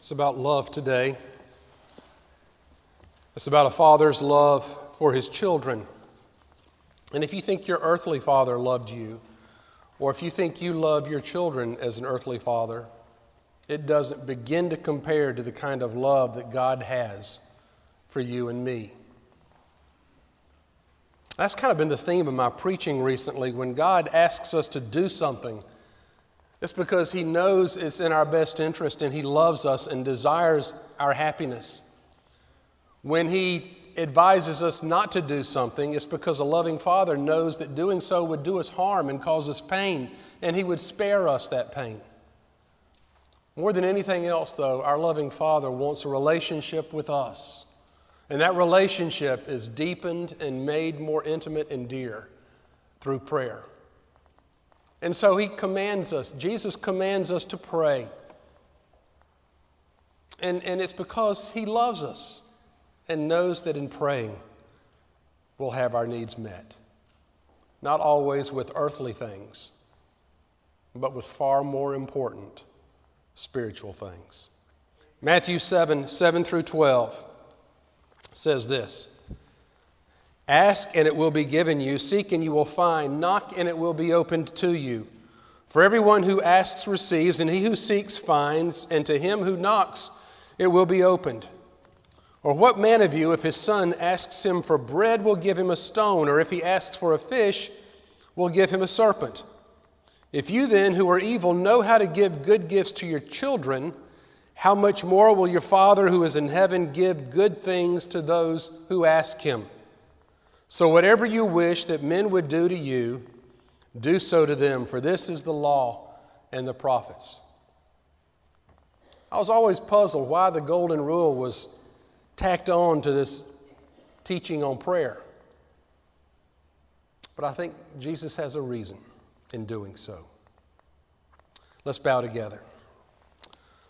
It's about love today. It's about a father's love for his children. And if you think your earthly father loved you, or if you think you love your children as an earthly father, it doesn't begin to compare to the kind of love that God has for you and me. That's kind of been the theme of my preaching recently. When God asks us to do something, it's because He knows it's in our best interest and He loves us and desires our happiness. When He advises us not to do something, it's because a loving Father knows that doing so would do us harm and cause us pain, and He would spare us that pain. More than anything else, though, our loving Father wants a relationship with us. And that relationship is deepened and made more intimate and dear through prayer. And so he commands us, Jesus commands us to pray. And, and it's because he loves us and knows that in praying, we'll have our needs met. Not always with earthly things, but with far more important spiritual things. Matthew 7 7 through 12 says this Ask and it will be given you, seek and you will find, knock and it will be opened to you. For everyone who asks receives, and he who seeks finds, and to him who knocks it will be opened. Or what man of you, if his son asks him for bread, will give him a stone, or if he asks for a fish, will give him a serpent? If you then, who are evil, know how to give good gifts to your children, how much more will your Father who is in heaven give good things to those who ask him? So, whatever you wish that men would do to you, do so to them, for this is the law and the prophets. I was always puzzled why the golden rule was tacked on to this teaching on prayer. But I think Jesus has a reason in doing so. Let's bow together.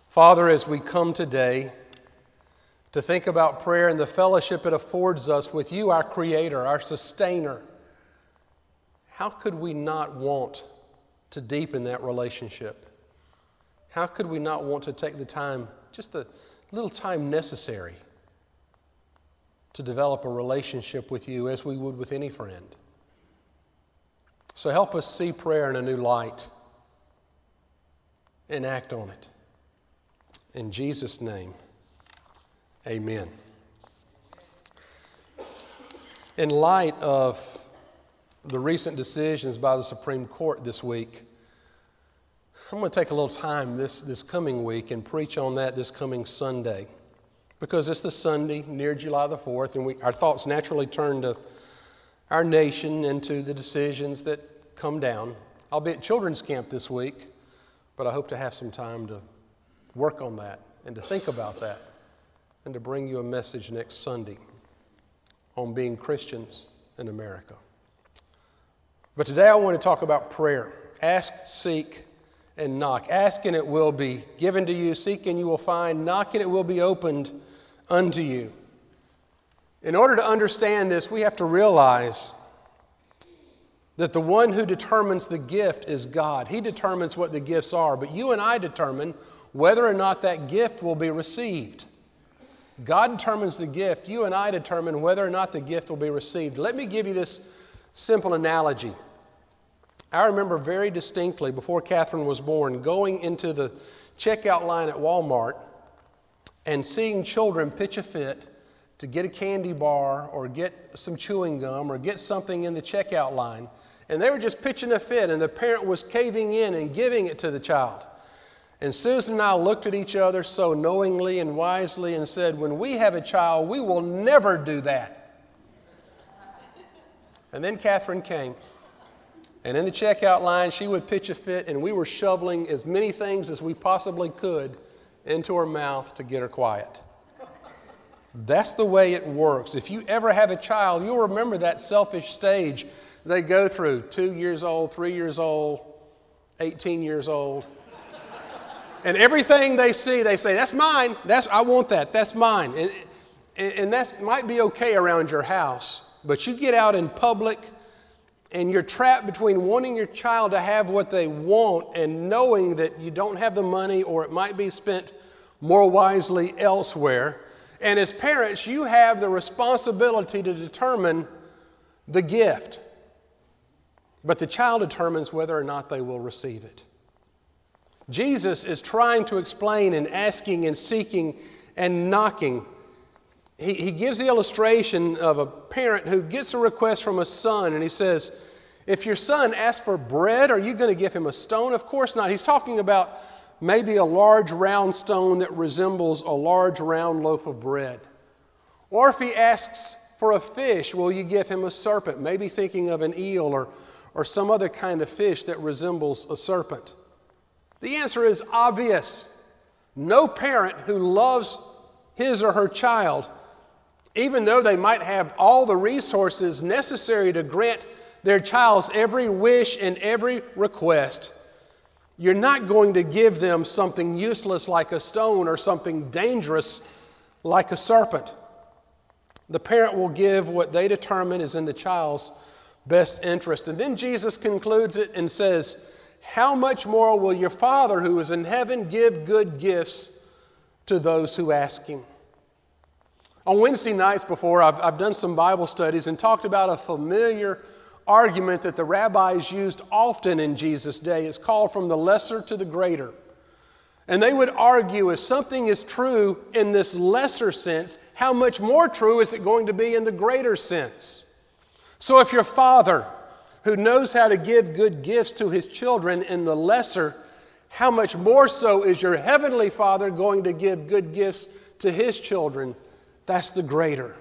Father, as we come today, to think about prayer and the fellowship it affords us with you, our Creator, our Sustainer. How could we not want to deepen that relationship? How could we not want to take the time, just the little time necessary, to develop a relationship with you as we would with any friend? So help us see prayer in a new light and act on it. In Jesus' name. Amen. In light of the recent decisions by the Supreme Court this week, I'm going to take a little time this, this coming week and preach on that this coming Sunday. Because it's the Sunday near July the 4th, and we, our thoughts naturally turn to our nation and to the decisions that come down. I'll be at children's camp this week, but I hope to have some time to work on that and to think about that and to bring you a message next Sunday on being Christians in America. But today I want to talk about prayer. Ask, seek, and knock. Ask and it will be given to you. Seek and you will find. Knock and it will be opened unto you. In order to understand this, we have to realize that the one who determines the gift is God. He determines what the gifts are, but you and I determine whether or not that gift will be received. God determines the gift. You and I determine whether or not the gift will be received. Let me give you this simple analogy. I remember very distinctly before Catherine was born going into the checkout line at Walmart and seeing children pitch a fit to get a candy bar or get some chewing gum or get something in the checkout line. And they were just pitching a fit, and the parent was caving in and giving it to the child. And Susan and I looked at each other so knowingly and wisely and said, When we have a child, we will never do that. And then Catherine came. And in the checkout line, she would pitch a fit, and we were shoveling as many things as we possibly could into her mouth to get her quiet. That's the way it works. If you ever have a child, you'll remember that selfish stage they go through two years old, three years old, 18 years old. And everything they see, they say, That's mine. That's, I want that. That's mine. And, and that might be okay around your house, but you get out in public and you're trapped between wanting your child to have what they want and knowing that you don't have the money or it might be spent more wisely elsewhere. And as parents, you have the responsibility to determine the gift. But the child determines whether or not they will receive it. Jesus is trying to explain and asking and seeking and knocking. He, he gives the illustration of a parent who gets a request from a son and he says, If your son asks for bread, are you going to give him a stone? Of course not. He's talking about maybe a large round stone that resembles a large round loaf of bread. Or if he asks for a fish, will you give him a serpent? Maybe thinking of an eel or, or some other kind of fish that resembles a serpent. The answer is obvious. No parent who loves his or her child, even though they might have all the resources necessary to grant their child's every wish and every request, you're not going to give them something useless like a stone or something dangerous like a serpent. The parent will give what they determine is in the child's best interest. And then Jesus concludes it and says, How much more will your Father who is in heaven give good gifts to those who ask him? On Wednesday nights before, I've, I've done some Bible studies and talked about a familiar argument that the rabbis used often in Jesus' day. It's called from the lesser to the greater. And they would argue if something is true in this lesser sense, how much more true is it going to be in the greater sense? So if your father, who knows how to give good gifts to his children in the lesser, how much more so is your heavenly Father going to give good gifts to his children? That's the greater.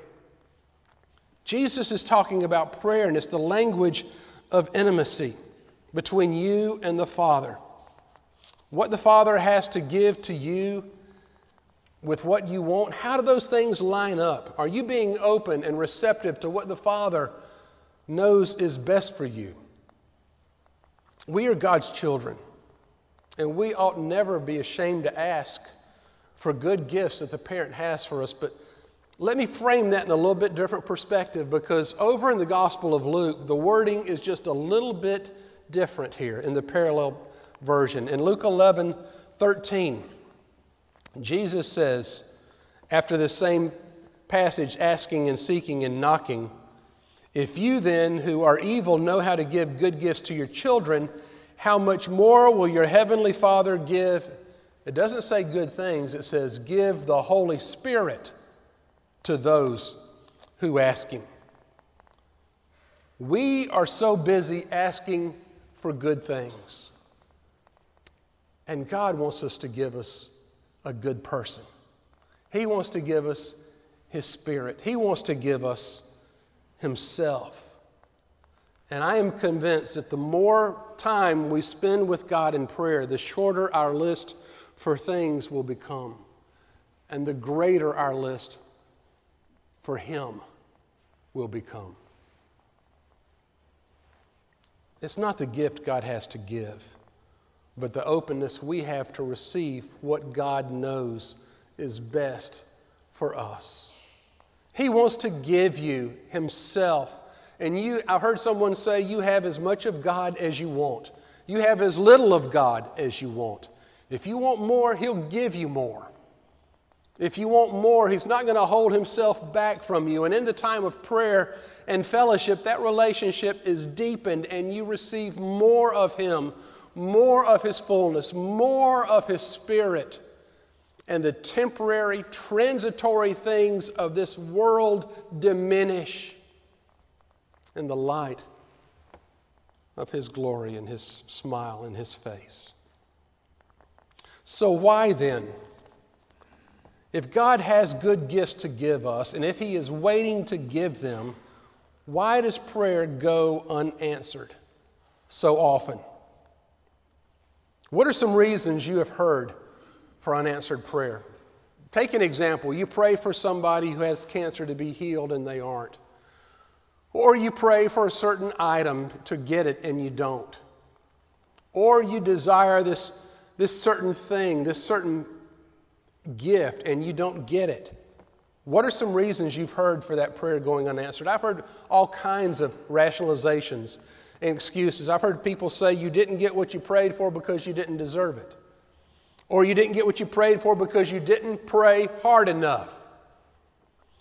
Jesus is talking about prayer, and it's the language of intimacy between you and the Father. What the Father has to give to you with what you want, how do those things line up? Are you being open and receptive to what the Father knows is best for you? We are God's children, and we ought never be ashamed to ask for good gifts that the parent has for us, but let me frame that in a little bit different perspective because over in the Gospel of Luke, the wording is just a little bit different here in the parallel version. In Luke 11 13, Jesus says, after the same passage, asking and seeking and knocking, if you then, who are evil, know how to give good gifts to your children, how much more will your heavenly Father give? It doesn't say good things, it says give the Holy Spirit to those who ask Him. We are so busy asking for good things. And God wants us to give us a good person. He wants to give us His Spirit, He wants to give us Himself. And I am convinced that the more time we spend with God in prayer, the shorter our list for things will become, and the greater our list for Him will become. It's not the gift God has to give, but the openness we have to receive what God knows is best for us. He wants to give you Himself. And you, I heard someone say, you have as much of God as you want. You have as little of God as you want. If you want more, He'll give you more. If you want more, He's not going to hold Himself back from you. And in the time of prayer and fellowship, that relationship is deepened and you receive more of Him, more of His fullness, more of His Spirit. And the temporary, transitory things of this world diminish in the light of His glory and His smile and His face. So, why then? If God has good gifts to give us, and if He is waiting to give them, why does prayer go unanswered so often? What are some reasons you have heard for unanswered prayer? Take an example. You pray for somebody who has cancer to be healed and they aren't. Or you pray for a certain item to get it and you don't. Or you desire this, this certain thing, this certain gift and you don't get it. What are some reasons you've heard for that prayer going unanswered? I've heard all kinds of rationalizations and excuses. I've heard people say you didn't get what you prayed for because you didn't deserve it. Or you didn't get what you prayed for because you didn't pray hard enough.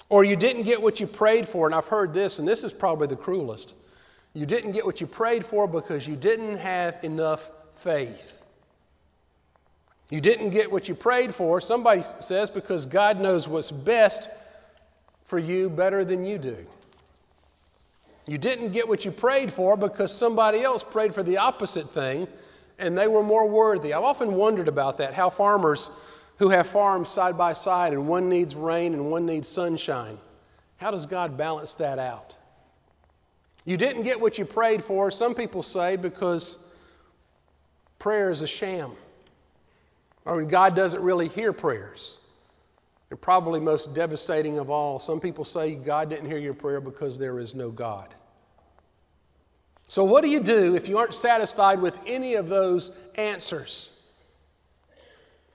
Or you didn't get what you prayed for, and I've heard this, and this is probably the cruelest. You didn't get what you prayed for because you didn't have enough faith. You didn't get what you prayed for, somebody says, because God knows what's best for you better than you do. You didn't get what you prayed for because somebody else prayed for the opposite thing and they were more worthy. I've often wondered about that, how farmers who have farms side by side and one needs rain and one needs sunshine, how does God balance that out? You didn't get what you prayed for, some people say, because prayer is a sham. Or God doesn't really hear prayers. And probably most devastating of all, some people say God didn't hear your prayer because there is no God. So, what do you do if you aren't satisfied with any of those answers?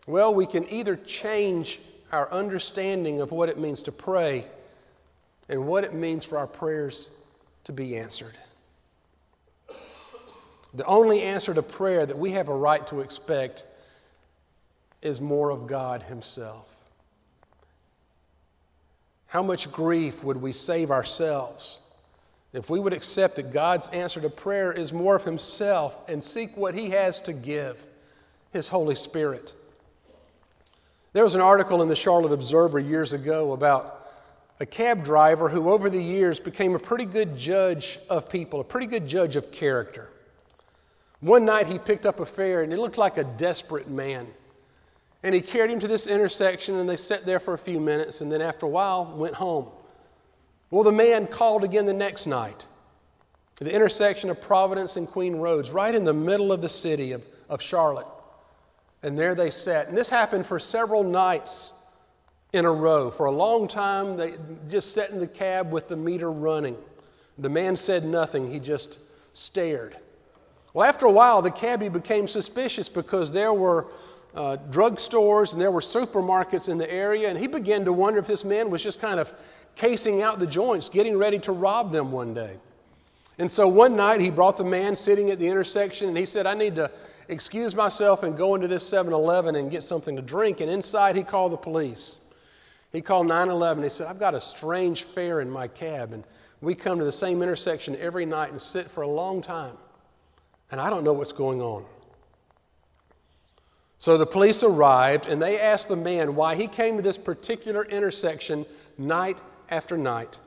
Well, we can either change our understanding of what it means to pray and what it means for our prayers to be answered. The only answer to prayer that we have a right to expect is more of God Himself. How much grief would we save ourselves if we would accept that God's answer to prayer is more of Himself and seek what He has to give, His Holy Spirit? There was an article in the Charlotte Observer years ago about a cab driver who, over the years, became a pretty good judge of people, a pretty good judge of character. One night he picked up a fare and he looked like a desperate man. And he carried him to this intersection, and they sat there for a few minutes, and then after a while went home. Well, the man called again the next night, at the intersection of Providence and Queen Roads, right in the middle of the city of, of Charlotte. And there they sat. And this happened for several nights in a row. For a long time, they just sat in the cab with the meter running. The man said nothing, he just stared. Well, after a while, the cabbie became suspicious because there were uh, drugstores and there were supermarkets in the area, and he began to wonder if this man was just kind of casing out the joints, getting ready to rob them one day. And so one night he brought the man sitting at the intersection and he said, I need to excuse myself and go into this 7 Eleven and get something to drink. And inside he called the police. He called 911. He said, I've got a strange fare in my cab, and we come to the same intersection every night and sit for a long time, and I don't know what's going on. So the police arrived and they asked the man why he came to this particular intersection night after night.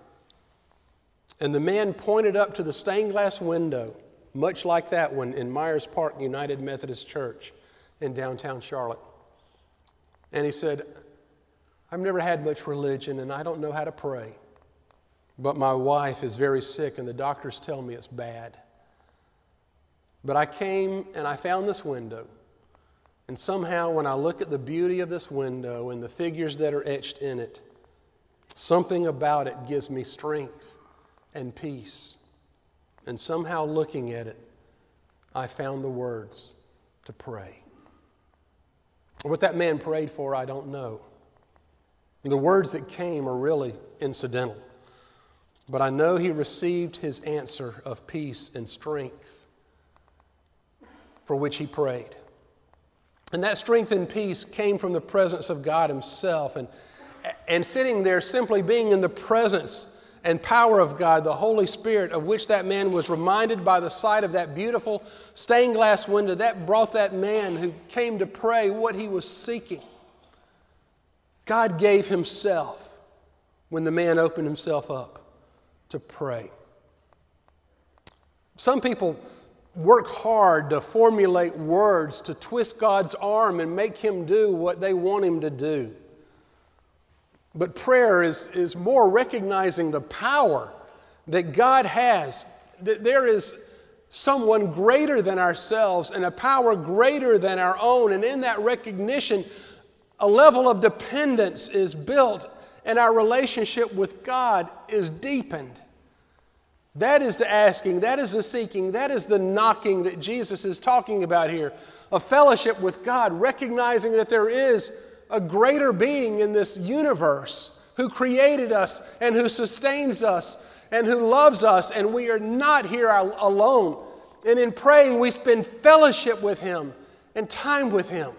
And the man pointed up to the stained glass window, much like that one in Myers Park United Methodist Church in downtown Charlotte. And he said, I've never had much religion and I don't know how to pray. But my wife is very sick and the doctors tell me it's bad. But I came and I found this window. And somehow, when I look at the beauty of this window and the figures that are etched in it, something about it gives me strength and peace. And somehow, looking at it, I found the words to pray. What that man prayed for, I don't know. The words that came are really incidental. But I know he received his answer of peace and strength for which he prayed. And that strength and peace came from the presence of God Himself. And, and sitting there, simply being in the presence and power of God, the Holy Spirit, of which that man was reminded by the sight of that beautiful stained glass window, that brought that man who came to pray what he was seeking. God gave Himself when the man opened himself up to pray. Some people work hard to formulate words to twist God's arm and make Him do what they want Him to do. But prayer is, is more recognizing the power that God has, that there is someone greater than ourselves and a power greater than our own. And in that recognition, a level of dependence is built and our relationship with God is deepened. That is the asking, that is the seeking, that is the knocking that Jesus is talking about here. A fellowship with God, recognizing that there is a greater being in this universe who created us and who sustains us and who loves us, and we are not here alone. And in praying, we spend fellowship with Him and time with Him.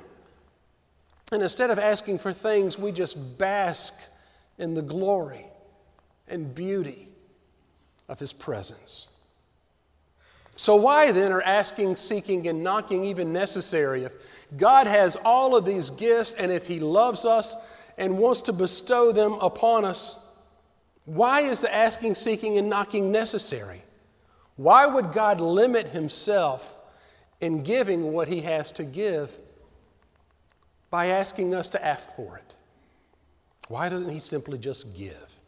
And instead of asking for things, we just bask in the glory and beauty of His presence. So, why then are asking, seeking, and knocking even necessary? If God has all of these gifts and if He loves us and wants to bestow them upon us, why is the asking, seeking, and knocking necessary? Why would God limit Himself in giving what He has to give by asking us to ask for it? Why doesn't He simply just give?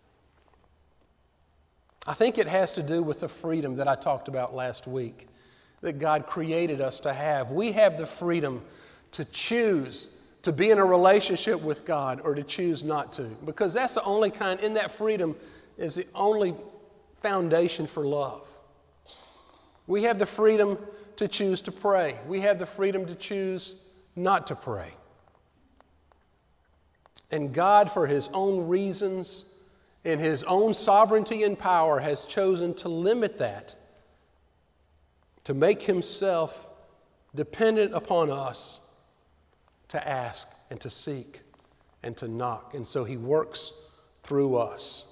I think it has to do with the freedom that I talked about last week that God created us to have. We have the freedom to choose to be in a relationship with God or to choose not to, because that's the only kind, in that freedom is the only foundation for love. We have the freedom to choose to pray, we have the freedom to choose not to pray. And God, for His own reasons, in His own sovereignty and power, has chosen to limit that, to make Himself dependent upon us to ask and to seek and to knock. And so He works through us.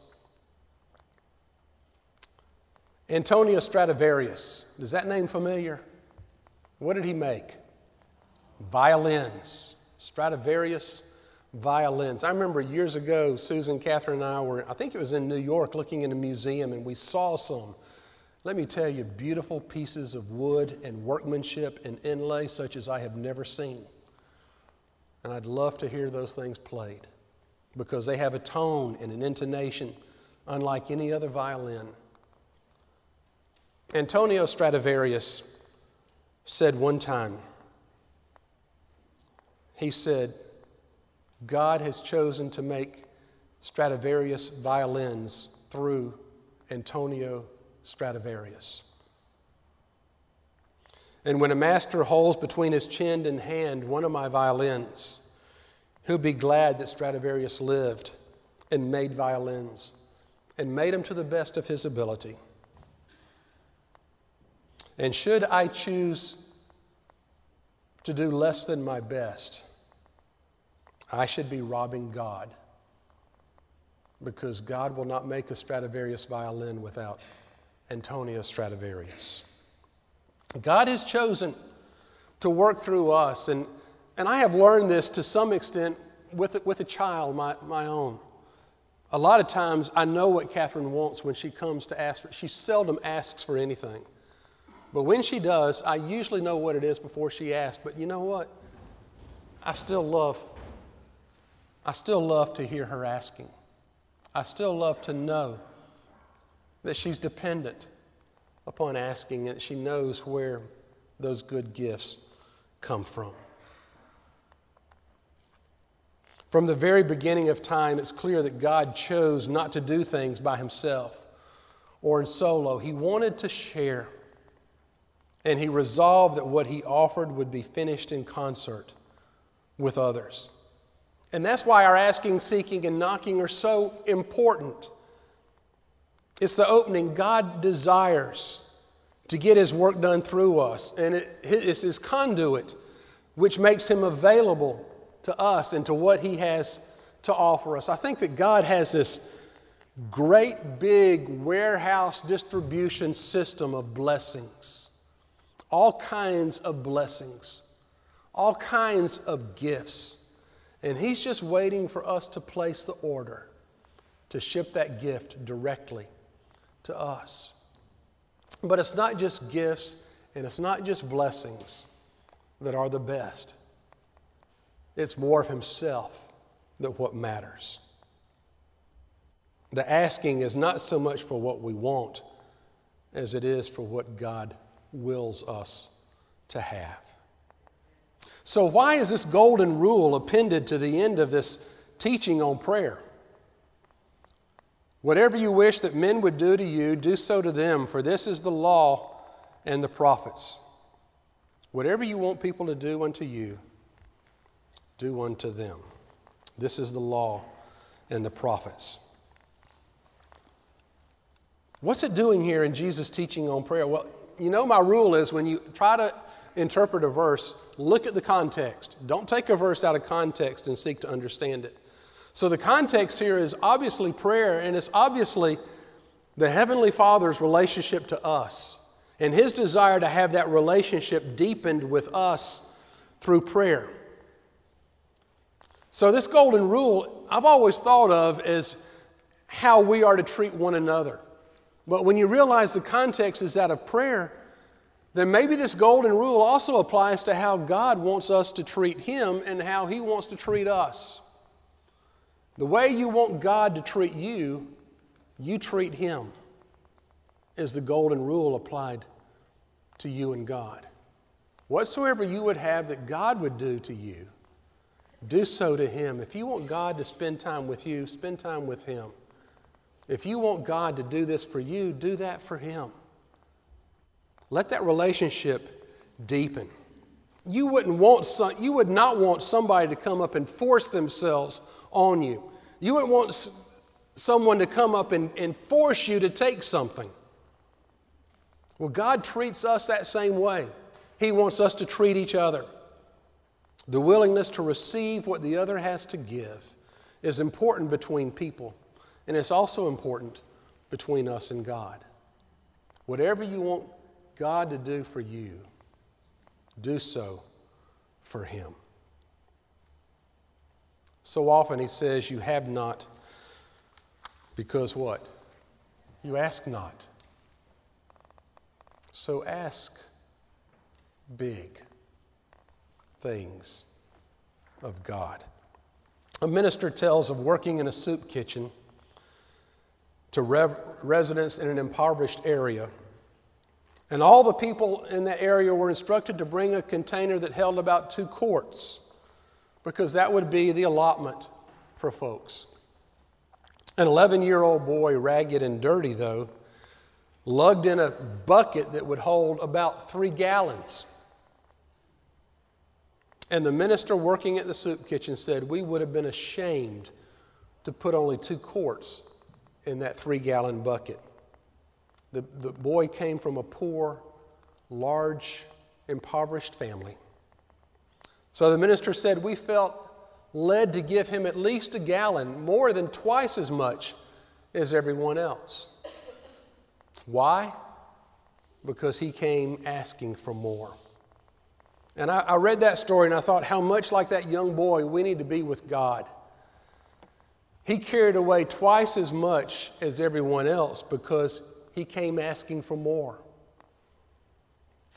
Antonio Stradivarius, is that name familiar? What did he make? Violins. Stradivarius violins. I remember years ago, Susan, Catherine, and I were, I think it was in New York, looking in a museum, and we saw some, let me tell you, beautiful pieces of wood and workmanship and inlay such as I have never seen. And I'd love to hear those things played because they have a tone and an intonation unlike any other violin. Antonio Stradivarius said one time, he said, God has chosen to make Stradivarius violins through Antonio Stradivarius. And when a master holds between his chin and hand one of my violins, he'll be glad that Stradivarius lived and made violins and made them to the best of his ability. And should I choose to do less than my best, I should be robbing God because God will not make a Stradivarius violin without Antonio Stradivarius. God has chosen to work through us, and, and I have learned this to some extent with, with a child, my, my own. A lot of times I know what Catherine wants when she comes to ask for She seldom asks for anything. But when she does, I usually know what it is before she asks. But you know what? I still love I still love to hear her asking. I still love to know that she's dependent upon asking that she knows where those good gifts come from. From the very beginning of time, it's clear that God chose not to do things by himself or in solo. He wanted to share, and he resolved that what he offered would be finished in concert with others. And that's why our asking, seeking, and knocking are so important. It's the opening. God desires to get His work done through us, and it, it's His conduit which makes Him available to us and to what He has to offer us. I think that God has this great big warehouse distribution system of blessings, all kinds of blessings, all kinds of gifts. And He's just waiting for us to place the order to ship that gift directly to us. But it's not just gifts and it's not just blessings that are the best, it's more of Himself that what matters. The asking is not so much for what we want as it is for what God wills us to have. So, why is this golden rule appended to the end of this teaching on prayer? Whatever you wish that men would do to you, do so to them, for this is the law and the prophets. Whatever you want people to do unto you, do unto them. This is the law and the prophets. What's it doing here in Jesus' teaching on prayer? Well, you know, my rule is when you try to interpret a verse, look at the context. Don't take a verse out of context and seek to understand it. So the context here is obviously prayer, and it's obviously the Heavenly Father's relationship to us and His desire to have that relationship deepened with us through prayer. So, this golden rule I've always thought of as how we are to treat one another. But when you realize the context is that of prayer, then maybe this golden rule also applies to how God wants us to treat Him and how He wants to treat us. The way you want God to treat you, you treat Him, is the golden rule applied to you and God. Whatsoever you would have that God would do to you, do so to Him. If you want God to spend time with you, spend time with Him. If you want God to do this for you, do that for Him. Let that relationship deepen. You wouldn't want some, you would not want somebody to come up and force themselves on you. You wouldn't want someone to come up and, and force you to take something. Well, God treats us that same way. He wants us to treat each other. The willingness to receive what the other has to give is important between people. And it's also important between us and God. Whatever you want God to do for you, do so for Him. So often He says, You have not because what? You ask not. So ask big things of God. A minister tells of working in a soup kitchen to rev- residents in an impoverished area. And all the people in that area were instructed to bring a container that held about two quarts, because that would be the allotment for folks. An 11 year old boy, ragged and dirty though, lugged in a bucket that would hold about three gallons. And the minister working at the soup kitchen said, We would have been ashamed to put only two quarts in that three gallon bucket. The, the boy came from a poor, large, impoverished family. So the minister said, We felt led to give him at least a gallon, more than twice as much as everyone else. Why? Because he came asking for more. And I, I, read that story and I thought how much like that young boy we need to be with God. He carried away twice as much as everyone else because he came asking for more.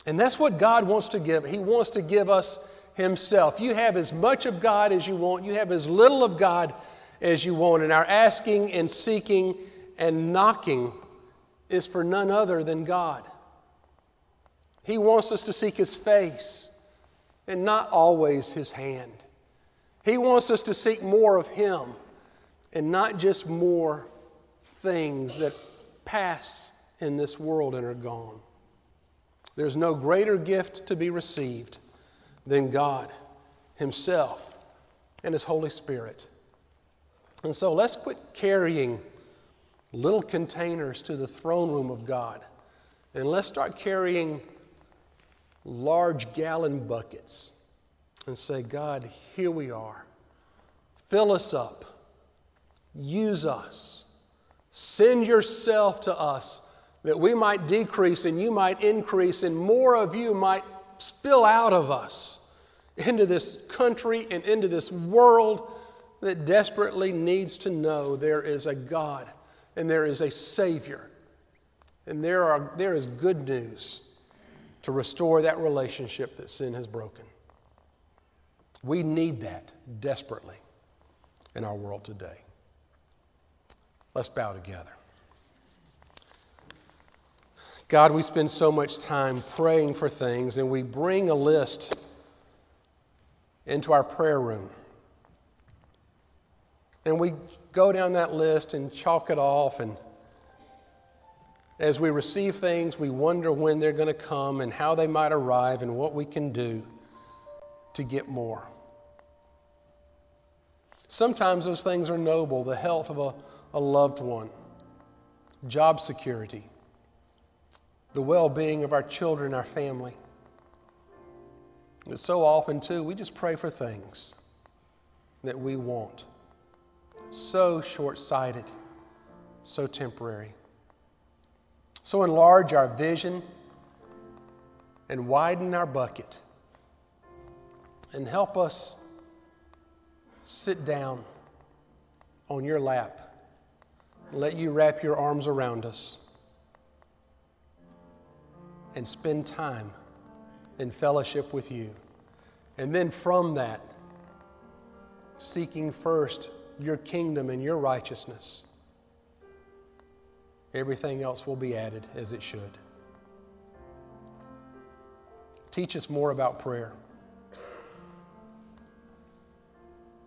And that's what God wants to give. He wants to give us Himself. You have as much of God as you want, you have as little of God as you want. And our asking and seeking and knocking is for none other than God. He wants us to seek His face and not always His hand. He wants us to seek more of Him and not just more things that pass in this world and are gone. There's no greater gift to be received than God Himself and His Holy Spirit. And so let's quit carrying little containers to the throne room of God and let's start carrying large gallon buckets and say, God, here we are. Fill us up. Use us. Send yourself to us that we might decrease and you might increase, and more of you might spill out of us into this country and into this world that desperately needs to know there is a God and there is a Savior. And there, are, there is good news to restore that relationship that sin has broken. We need that desperately in our world today. Let's bow together. God, we spend so much time praying for things, and we bring a list into our prayer room. And we go down that list and chalk it off. And as we receive things, we wonder when they're going to come and how they might arrive and what we can do to get more. Sometimes those things are noble the health of a a loved one, job security, the well being of our children, our family. So often, too, we just pray for things that we want. So short sighted, so temporary. So enlarge our vision and widen our bucket and help us sit down on your lap. Let you wrap your arms around us and spend time in fellowship with you. And then from that, seeking first your kingdom and your righteousness, everything else will be added as it should. Teach us more about prayer.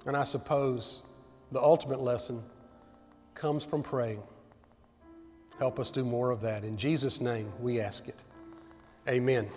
And I suppose the ultimate lesson comes from praying. Help us do more of that. In Jesus' name, we ask it. Amen.